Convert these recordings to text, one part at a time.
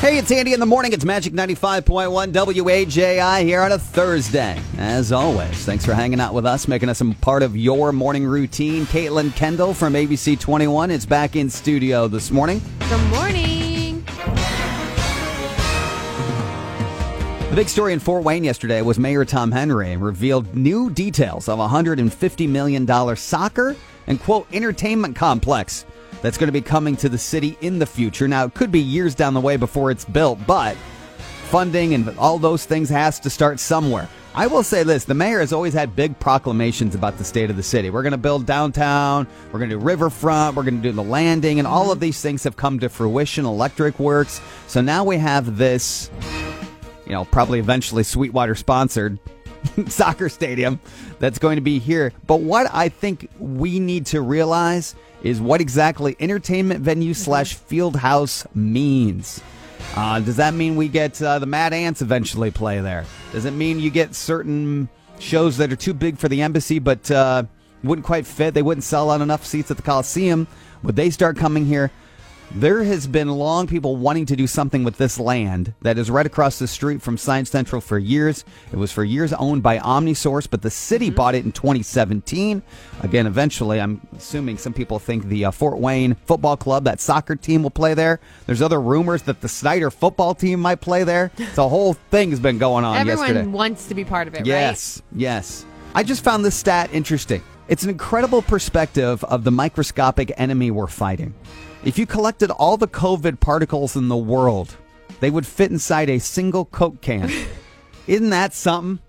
Hey, it's Andy in the morning. It's Magic 95.1 WAJI here on a Thursday. As always, thanks for hanging out with us, making us a part of your morning routine. Caitlin Kendall from ABC 21 is back in studio this morning. Good morning. The big story in Fort Wayne yesterday was Mayor Tom Henry revealed new details of a $150 million soccer and, quote, entertainment complex that's going to be coming to the city in the future. Now, it could be years down the way before it's built, but funding and all those things has to start somewhere. I will say this the mayor has always had big proclamations about the state of the city. We're going to build downtown, we're going to do riverfront, we're going to do the landing, and all of these things have come to fruition. Electric works. So now we have this, you know, probably eventually Sweetwater sponsored soccer stadium that's going to be here. But what I think we need to realize is what exactly entertainment venue slash field house means. Uh, does that mean we get uh, the Mad Ants eventually play there? Does it mean you get certain shows that are too big for the embassy but uh, wouldn't quite fit? They wouldn't sell out enough seats at the Coliseum. Would they start coming here? There has been long people wanting to do something with this land that is right across the street from Science Central for years. It was for years owned by Omnisource, but the city mm-hmm. bought it in 2017. Again, eventually, I'm assuming some people think the uh, Fort Wayne Football Club, that soccer team, will play there. There's other rumors that the Snider football team might play there. The whole thing has been going on Everyone yesterday. wants to be part of it, yes, right? Yes, yes. I just found this stat interesting. It's an incredible perspective of the microscopic enemy we're fighting. If you collected all the COVID particles in the world, they would fit inside a single Coke can. Isn't that something?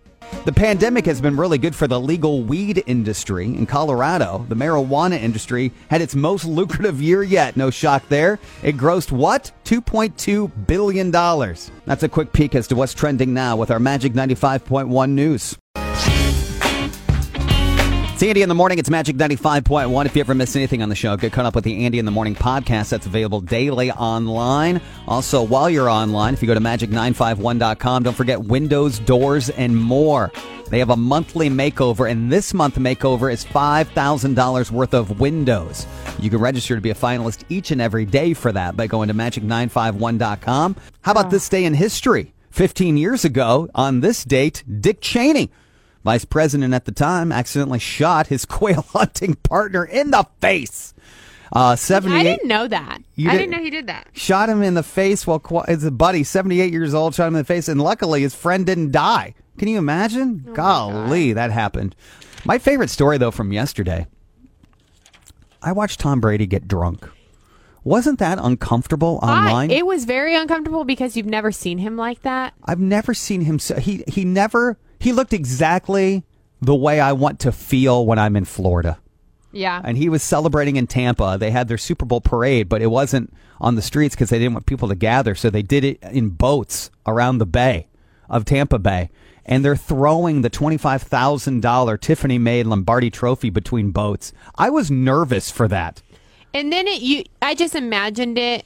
The pandemic has been really good for the legal weed industry. In Colorado, the marijuana industry had its most lucrative year yet. No shock there. It grossed what? $2.2 billion. That's a quick peek as to what's trending now with our Magic 95.1 news. It's Andy in the Morning. It's Magic 95.1. If you ever miss anything on the show, get caught up with the Andy in the Morning podcast that's available daily online. Also, while you're online, if you go to magic951.com, don't forget windows, doors, and more. They have a monthly makeover, and this month makeover is $5,000 worth of windows. You can register to be a finalist each and every day for that by going to magic951.com. How about this day in history? 15 years ago, on this date, Dick Cheney Vice president at the time accidentally shot his quail hunting partner in the face. Uh, 78. I didn't know that. You I did, didn't know he did that. Shot him in the face while his buddy, 78 years old, shot him in the face, and luckily his friend didn't die. Can you imagine? Oh Golly, that happened. My favorite story, though, from yesterday I watched Tom Brady get drunk. Wasn't that uncomfortable online? I, it was very uncomfortable because you've never seen him like that. I've never seen him. So, he he never he looked exactly the way I want to feel when I'm in Florida. Yeah. And he was celebrating in Tampa. They had their Super Bowl parade, but it wasn't on the streets because they didn't want people to gather. So they did it in boats around the bay of Tampa Bay. And they're throwing the $25,000 Tiffany made Lombardi trophy between boats. I was nervous for that. And then it, you, I just imagined it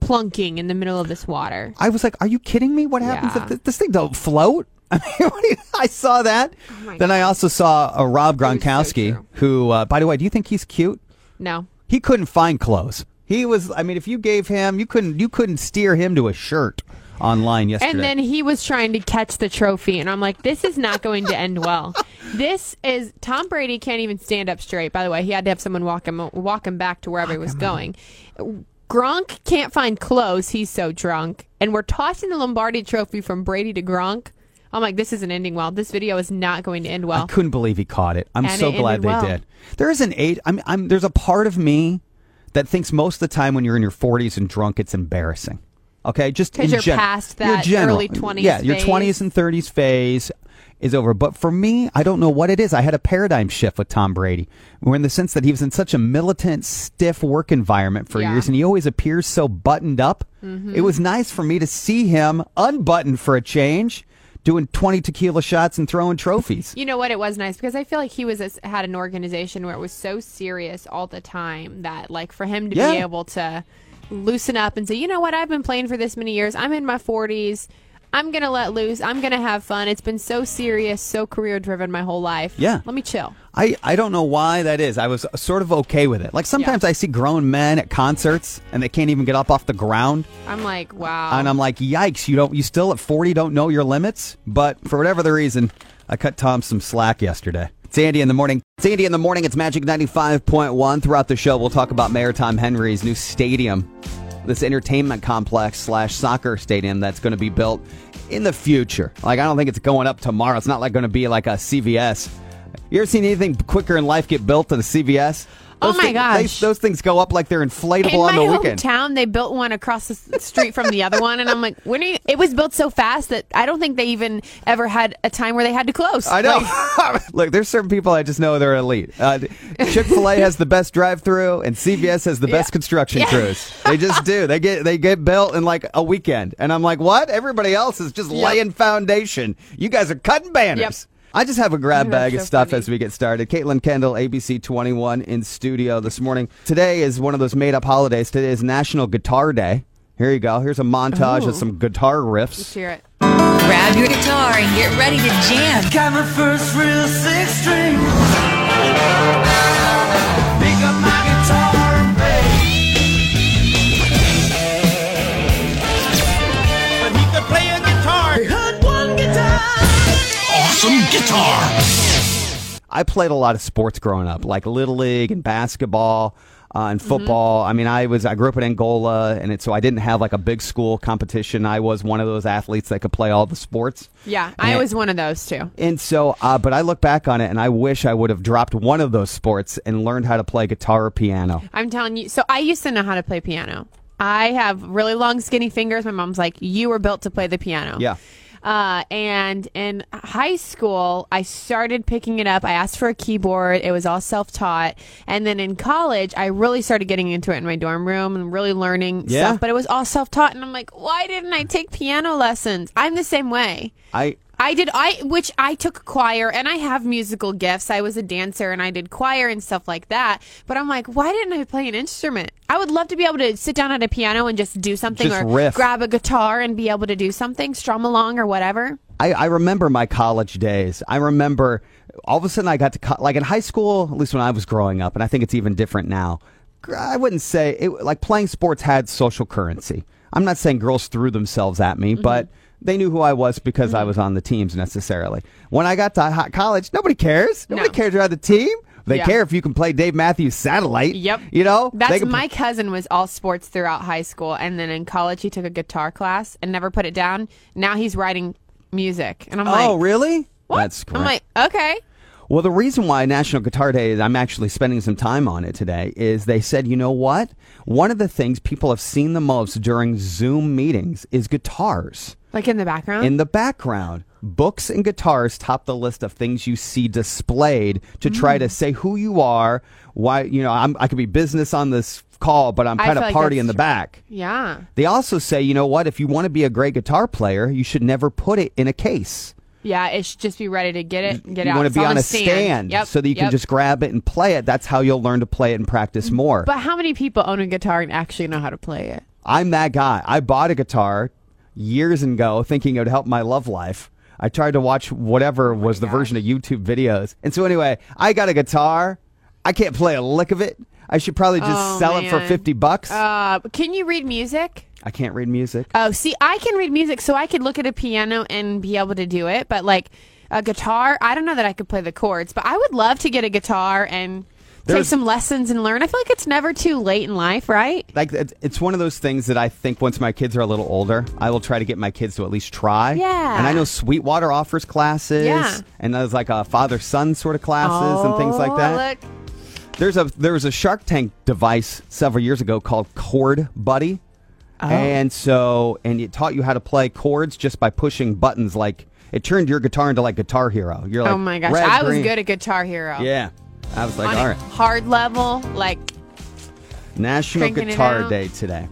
plunking in the middle of this water. I was like, are you kidding me? What happens yeah. if this thing don't float? I mean, I saw that. Oh then I also saw a Rob Gronkowski, so who, uh, by the way, do you think he's cute? No. He couldn't find clothes. He was. I mean, if you gave him, you couldn't. You couldn't steer him to a shirt online yesterday. And then he was trying to catch the trophy, and I'm like, this is not going to end well. this is Tom Brady can't even stand up straight. By the way, he had to have someone walk him walk him back to wherever he was going. Gronk can't find clothes. He's so drunk, and we're tossing the Lombardi Trophy from Brady to Gronk. I'm like, this isn't ending well. This video is not going to end well. I couldn't believe he caught it. I'm and so it glad they well. did. There is an age. I'm, I'm. There's a part of me that thinks most of the time when you're in your 40s and drunk, it's embarrassing. Okay, just because you're gen- past that early 20s. Yeah, phase. your 20s and 30s phase is over. But for me, I don't know what it is. I had a paradigm shift with Tom Brady, where in the sense that he was in such a militant, stiff work environment for yeah. years, and he always appears so buttoned up. Mm-hmm. It was nice for me to see him unbuttoned for a change doing 20 tequila shots and throwing trophies. You know what? It was nice because I feel like he was a, had an organization where it was so serious all the time that, like, for him to yeah. be able to loosen up and say, you know what? I've been playing for this many years. I'm in my 40s. I'm gonna let loose. I'm gonna have fun. It's been so serious, so career driven my whole life. Yeah. Let me chill. I, I don't know why that is. I was sort of okay with it. Like sometimes. I see grown men at concerts and they can't even get up off the ground. I'm like, wow. And I'm like, yikes, you don't you still at 40 don't know your limits? But for whatever the reason, I cut Tom some slack yesterday. It's Andy in the morning. It's Andy in the morning. It's Magic 95.1. Throughout the show, we'll talk about Mayor Tom Henry's new stadium, this entertainment complex slash soccer stadium that's going to be built in the future. Like, I don't think it's going up tomorrow. It's not like going to be like a CVS. You ever seen anything quicker in life get built than a CVS? Oh my thing- gosh. they- those things go up like they're inflatable in on the weekend. in hometown, they built one across the street from the other one, and I'm like, when are you? It was built so fast that I don't think they even ever had a time where they had to close. I know. Like, Look, there's certain people I just know they're elite. Uh, Chick Fil A has the best drive-through, and CVS has the best construction Yeah. crews. They just do. They get they get built in like a weekend, and I'm like, what? Everybody else is just Yep. laying foundation. You guys are cutting banners. Yep. I just have a grab That's bag of stuff funny. as we get started. Caitlin Kendall, ABC 21 in studio this morning. Today is one of those made-up holidays. Today is National Guitar Day. Here you go. Here's a montage Ooh. of some guitar riffs. let's hear it. Grab your guitar and get ready to jam. Got my first real six string. I played a lot of sports growing up, like little league and basketball uh, and football. I mean, I was I grew up in Angola, and it, so I didn't have like a big school competition. I was one of those athletes that could play all the sports. Yeah, I And- was one of those too. And so, uh, but I look back on it, and I wish I would have dropped one of those sports and learned how to play guitar or piano. I'm telling you. So I used to know how to play piano. I have really long, skinny fingers. My mom's like, "You were built to play the piano." Yeah. Uh, and in high school, I started picking it up. I asked for a keyboard. It was all self taught. And then in college, I really started getting into it in my dorm room and really learning Yeah. stuff. But it was all self taught. And I'm like, why didn't I take piano lessons? I'm the same way. I I did I which I took choir and I have musical gifts. I was a dancer and I did choir and stuff like that. But I'm like, why didn't I play an instrument? I would love to be able to sit down at a piano and just do something Just or riff. grab a guitar and be able to do something, strum along or whatever. I, I remember my college days. I remember all of a sudden I got to co- like in high school, at least when I was growing up, and I think it's even different now. I wouldn't say it like playing sports had social currency. I'm not saying girls threw themselves at me, mm-hmm. but they knew who I was because I mm-hmm. was on the teams necessarily. When I got to college, nobody cares. Nobody No. cares you're the team. They Yeah. care if you can play Dave Matthews Satellite. Yep. You know, That's my cousin was all sports throughout high school and then in college he took a guitar class and never put it down. Now he's writing music. And I'm oh, like, Oh, really? what? That's great. I'm like, okay. Well, the reason why National Guitar Day is I'm actually spending some time on it today is they said, you know what? One of the things people have seen the most during Zoom meetings is guitars Like in the background? in the background. Books and guitars top the list of things you see displayed to try Mm. to say who you are. Why, you know, I'm, I could be business on this call, but I'm kind of like party in the true. back. yeah. They also say, you know what? If you want to be a great guitar player, you should never put it in a case. Yeah, it should just be ready to get it and get you out. want to be on a stand, stand, Yep, so that you can just grab it and play it. That's how you'll learn to play it and practice more. But how many people own a guitar and actually know how to play it? I'm that guy. I bought a guitar years ago thinking it would help my love life. I tried to watch whatever Oh was the version of YouTube videos. And so anyway, I got a guitar. I can't play a lick of it. I should probably just Oh, sell it for 50 bucks. Uh, can you read music? I can't read music. Oh, see, I can read music, so I could look at a piano and be able to do it. But like a guitar, I don't know that I could play the chords. But I would love to get a guitar and take some lessons and learn. I feel like it's never too late in life, right? like it's, one of those things that I think once my kids are a little older, I will try to get my kids to at least try. Yeah. And I know Sweetwater offers classes. Yeah. And there's like uh, a father son sort of classes and things like Oh, that. Look. There's a there was a Shark Tank device several years ago called Chord Buddy, Oh. and so and it taught you how to play chords just by pushing buttons. Like it turned your guitar into like Guitar Hero. You're like, oh my gosh, I was green. good at Guitar Hero. Yeah, I was like, On all right, hard level, like National Guitar. Day today.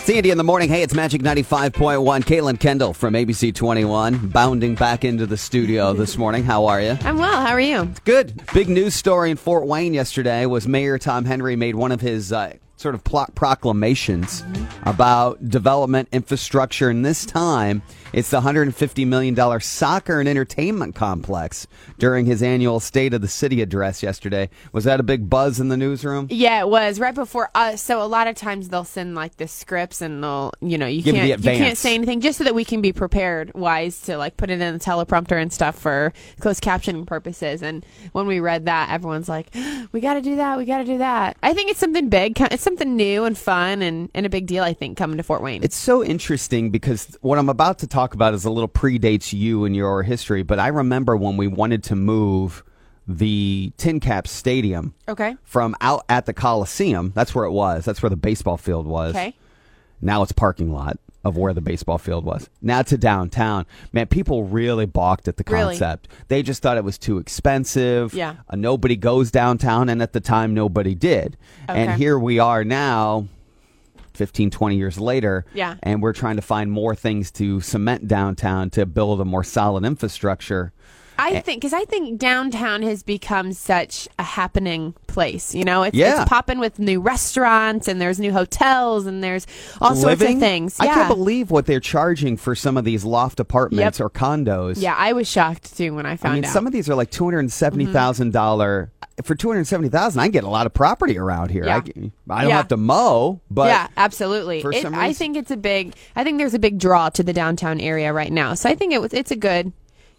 Sandy in the morning. Hey, it's Magic 95.1. Caitlin Kendall from ABC 21 bounding back into the studio this morning. How are you? I'm well. How are you? Good. Big news story in Fort Wayne yesterday was Mayor Tom Henry made one of his uh, sort of proclamations about development infrastructure, and this time it's the 150 million dollar soccer and entertainment complex during his annual State of the City address yesterday. Was that a big buzz in the newsroom? Yeah, it was right before us. So a lot of times they'll send like the scripts and they'll, you know, you Give can't you can't say anything just so that we can be prepared wise to like put it in the teleprompter and stuff for closed captioning purposes. And when we read that, everyone's like, "We got to do that. We got to do that." I think it's something big. It's something new and fun and, and a big deal. I think coming to Fort Wayne. It's so interesting because what I'm about to talk about is a little predates you and your history, but I remember when we wanted to move the Tin Cap Stadium okay. from out at the Coliseum. That's where it was. That's where the baseball field was. Okay. Now it's parking lot of where the baseball field was. Now to downtown. Man, people really balked at the Really? concept. They just thought it was too expensive. Yeah. Uh, nobody goes downtown, and at the time, nobody did. And here we are now. 15 20 years later Yeah. and we're trying to find more things to cement downtown to build a more solid infrastructure I eh. think because I think downtown has become such a happening place. You know, it's, Yeah. it's popping with new restaurants and there's new hotels and there's all sorts of things. I can't believe what they're charging for some of these loft apartments Yep. or condos. Yeah, I was shocked too when I found I mean, out. some of these are like two hundred seventy dollars. Mm-hmm. For two hundred seventy thousand, I get a lot of property around here. Yeah. I, I don't Yeah. have to mow, but yeah, absolutely. for It- I think it's a big. I think there's a big draw to the downtown area right now. So I think it was. It's a good.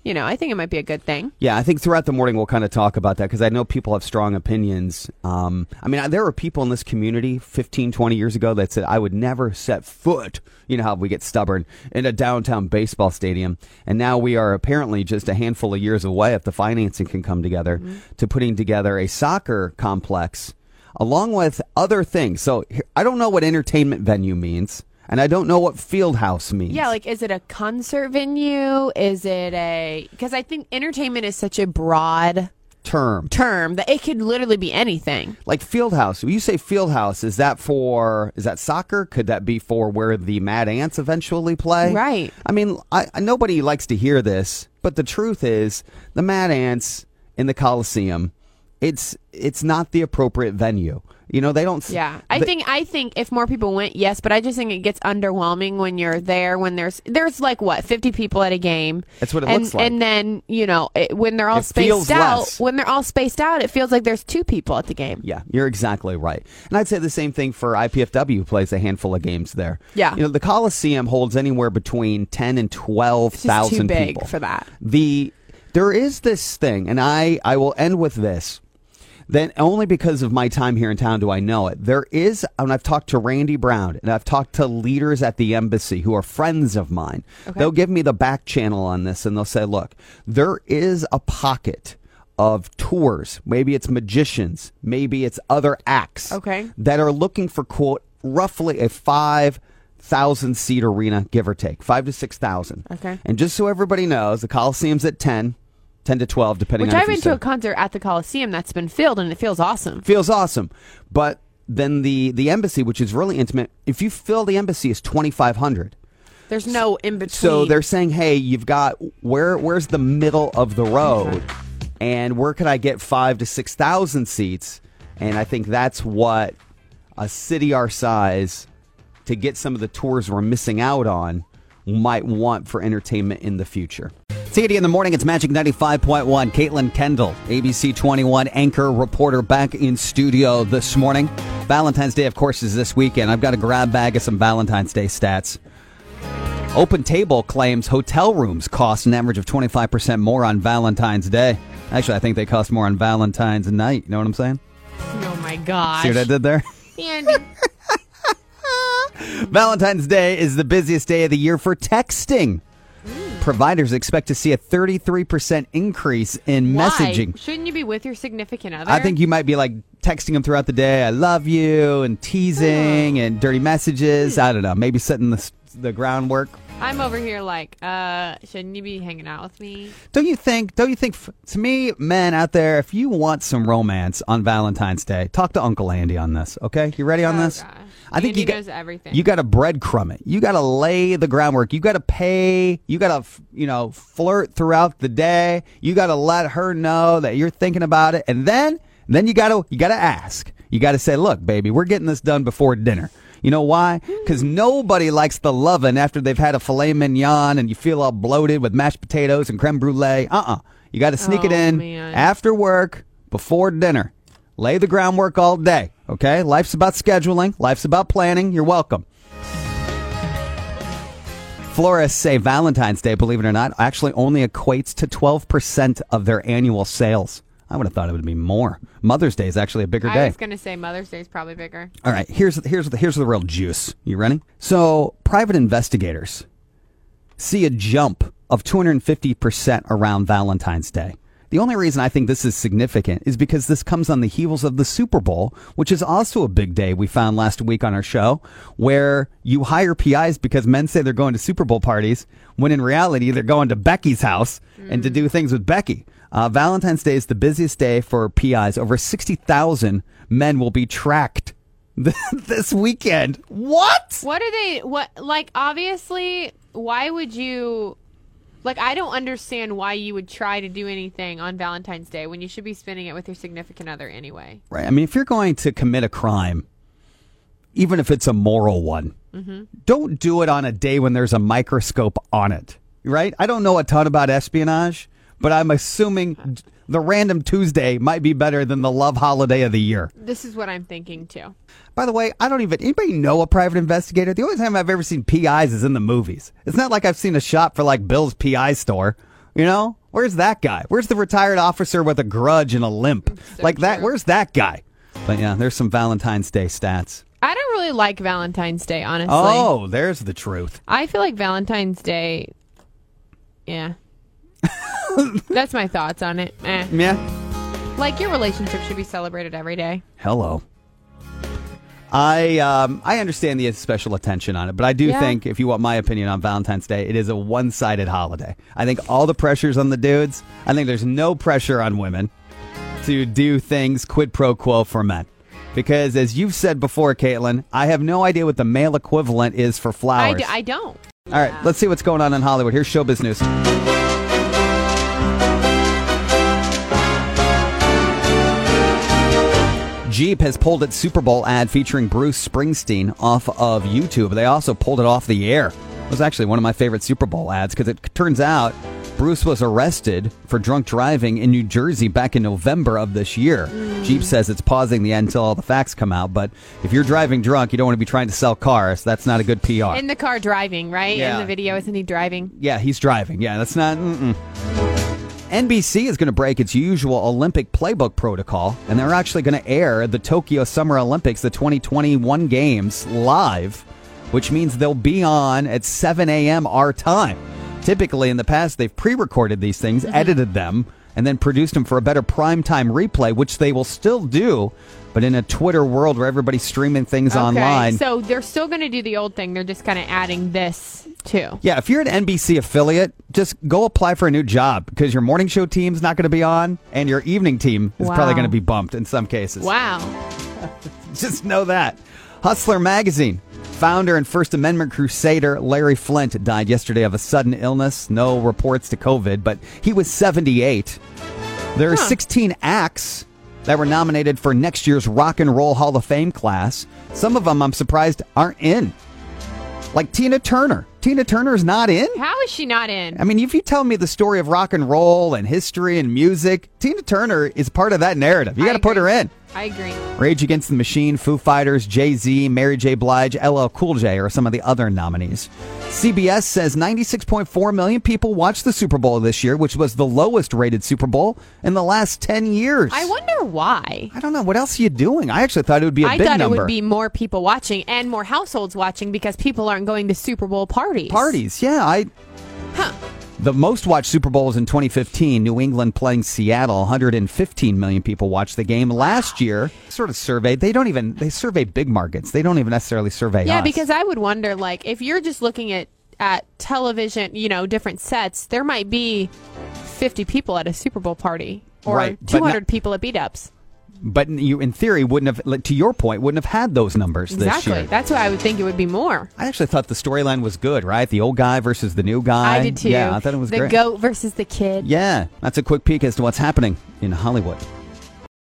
You know, I think it might be a good thing. yeah, I think throughout the morning we'll kind of talk about that because I know people have strong opinions. Um, I mean, there were people in this community 15, 20 years ago that said I would never set foot. You know how we get stubborn in a downtown baseball stadium, and now we are apparently just a handful of years away if the financing can come together Mm-hmm. to putting together a soccer complex along with other things. So I don't know what entertainment venue means, and I don't know what field house means. Yeah, like is it a concert venue? Is it a? Because I think entertainment is such a broad term. term that it could literally be anything. Like field house. When you say field house, is that for is that soccer? Could that be for where the Mad Ants eventually play? Right. I mean, I, I- nobody likes to hear this, but the truth is, the Mad Ants in the Coliseum, it's it's not the appropriate venue. You know, they don't. Yeah, I they- think I think if more people went, yes, but I just think it gets underwhelming when you're there when there's there's like what fifty people at a game. That's what it and, looks like. And then you know it, when they're all It spaced out, less. when they're all spaced out, it feels like there's two people at the game. Yeah, you're exactly right. And I'd say the same thing for IPFW, who plays a handful of games there. Yeah. You know, the Coliseum holds anywhere between 10 and 12,000 big people. for that. The there is this thing, and I I will end with this. Then only because of my time here in town do I know it. There is, and I've talked to Randy Brown, and I've talked to leaders at the embassy who are friends of mine. They'll give me the back channel on this, and they'll say, "Look, there is a pocket." Of tours, maybe it's magicians, maybe it's other acts, Okay. that are looking for quote roughly a five thousand seat arena, give or take, five to six thousand. Okay. And just so everybody knows, the Coliseum's at 10, 10 to 12, depending Which on I've been to a concert at the Coliseum that's been filled and it feels awesome. Feels awesome. But then the, the embassy, which is really intimate, if you fill the embassy, is 2,500. There's no in between. So they're saying, hey, you've got, where where's the middle of the road? Mm-hmm. And where could I get five to 6,000 seats? And I think that's what a city our size, to get some of the tours we're missing out on, might want for entertainment in the future. TD in the morning, it's Magic 95.1. Caitlin Kendall, ABC 21 anchor reporter back in studio this morning. Valentine's Day, of course, is this weekend. I've got a grab bag of some Valentine's Day stats. Open Table claims hotel rooms cost an average of 25% more on Valentine's Day. Actually, I think they cost more on Valentine's night. You know what I'm saying? oh my gosh. See what I did there? Andy. Valentine's Day is the busiest day of the year for texting. Providers expect to see a 33% increase in Why? messaging. Shouldn't you be with your significant other? I think you might be like texting them throughout the day. I love you and teasing and dirty messages. I don't know. Maybe setting the, the groundwork. I'm over here like, uh, shouldn't you be hanging out with me? Don't you think? Don't you think? f- To me, men out there, if you want some romance on Valentine's Day, talk to Uncle Andy on this. Okay, you ready on Oh, this? gosh. I think Andy you got, everything. You got to breadcrumb it. You got to lay the groundwork. You got to pay. You got to you know flirt throughout the day. You got to let her know that you're thinking about it, and then Then you gotta you gotta ask. You gotta say, look, baby, we're getting this done before dinner. You know why? Because nobody likes the loving after they've had a filet mignon and you feel all bloated with mashed potatoes and creme brulee. Uh uh You got to sneak it Oh, in man. after work, before dinner. Lay the groundwork all day. Okay? Life's about scheduling. Life's about planning. You're welcome. Florists say Valentine's Day, believe it or not, actually only equates to 12% of their annual sales. I would have thought it would be more. Mother's Day is actually a bigger day. I was going to say Mother's Day is probably bigger. All right, here's here's the, here's the real juice. You ready? So, private investigators see a jump of 250% around Valentine's Day. The only reason I think this is significant is because this comes on the heels of the Super Bowl, which is also a big day we found last week on our show, where you hire PIs because men say they're going to Super Bowl parties, when in reality they're going to Becky's house and to mm. do things with Becky. Uh, Valentine's Day is the busiest day for PIs. Over 60,000 men will be tracked this weekend. What? What are they? What like? Obviously, why would you? Like, I don't understand why you would try to do anything on Valentine's Day when you should be spending it with your significant other anyway. Right. I mean, if you're going to commit a crime, even if it's a moral one, don't do it on a day when there's a microscope on it. Right? I don't know a ton about espionage, but I'm assuming the random Tuesday might be better than the love holiday of the year. This is what I'm thinking too. By the way, I don't even anybody know a private investigator. The only time I've ever seen PIs is in the movies. It's not like I've seen a shop for like Bill's PI store. You know, where's that guy? Where's the retired officer with a grudge and a limp? So like that. Where's that guy? But yeah, there's some Valentine's Day stats. I don't really like Valentine's Day, honestly. Oh, there's the truth. I feel like Valentine's Day. Yeah. That's my thoughts on it. Eh. Yeah. Like your relationship should be celebrated every day. Hello. I um, I understand the special attention on it, but I do Yeah. think if you want my opinion on Valentine's Day, it is a one-sided holiday. I think all the pressure's on the dudes. I think there's no pressure on women to do things quid pro quo for men. Because as you've said before, Caitlin, I have no idea what the male equivalent is for I, flowers. d- I don't. all right, let's see what's going on in Hollywood. Here's showbiz news. Jeep has pulled its Super Bowl ad featuring Bruce Springsteen off of YouTube. They also pulled it off the air. It was actually one of my favorite Super Bowl ads because it turns out Bruce was arrested for drunk driving in New Jersey back in November of this year. Jeep says it's pausing the end until all the facts come out, but if you're driving drunk, you don't want to be trying to sell cars. That's not a good PR. In the car driving, right? Yeah. In the video, isn't he driving? Yeah, he's driving. Yeah, that's not. Mm-mm. NBC is going to break its usual Olympic playbook protocol, and they're actually going to air the Tokyo Summer Olympics, the 2021 Games, live, which means they'll be on at 7 a.m. our time. Typically, in the past, they've pre recorded these things, mm-hmm. edited them, and then produced them for a better primetime replay, which they will still do, but in a Twitter world where everybody's streaming things online. So they're still going to do the old thing. They're just kind of adding this too. Yeah, if you're an NBC affiliate, just go apply for a new job because your morning show team's not going to be on, and your evening team is probably going to be bumped in some cases. Wow. Just know that. Hustler Magazine. Founder and First Amendment crusader Larry Flynt died yesterday of a sudden illness. No reports to COVID, but he was 78. There are Huh. 16 acts that were nominated for next year's Rock and Roll Hall of Fame class. Some of them I'm surprised aren't in. Like Tina Turner. Tina Turner's not in? How is she not in? I mean, if you tell me the story of rock and roll and history and music, Tina Turner is part of that narrative. You got to put her in. I agree. Rage Against the Machine, Foo Fighters, Jay Z, Mary J. Blige, LL Cool J are some of the other nominees. CBS says 96.4 million people watched the Super Bowl this year, which was the lowest rated Super Bowl in the last 10 years. I wonder why. I don't know. What else are you doing? I actually thought it would be a I big thought it would be more people watching and more households watching because people aren't going to Super Bowl parties. Parties, yeah. I. The most watched Super Bowl was in 2015, New England playing Seattle. 115 million people watched the game. Last year, sort of surveyed, they don't even, they survey big markets. They don't even necessarily survey Yeah, us. because I would wonder, like, if you're just looking at at television, you know, different sets, there might be 50 people at a Super Bowl party or Right, 200 not- people at beat ups. But you, in theory, wouldn't have, like, to your point, wouldn't have had those numbers this Exactly. That's why I would think it would be more. I actually thought the storyline was good, right? The old guy versus the new guy. I did too. Yeah, I thought it was the great. goat versus the kid. yeah, that's a quick peek as to what's happening in Hollywood.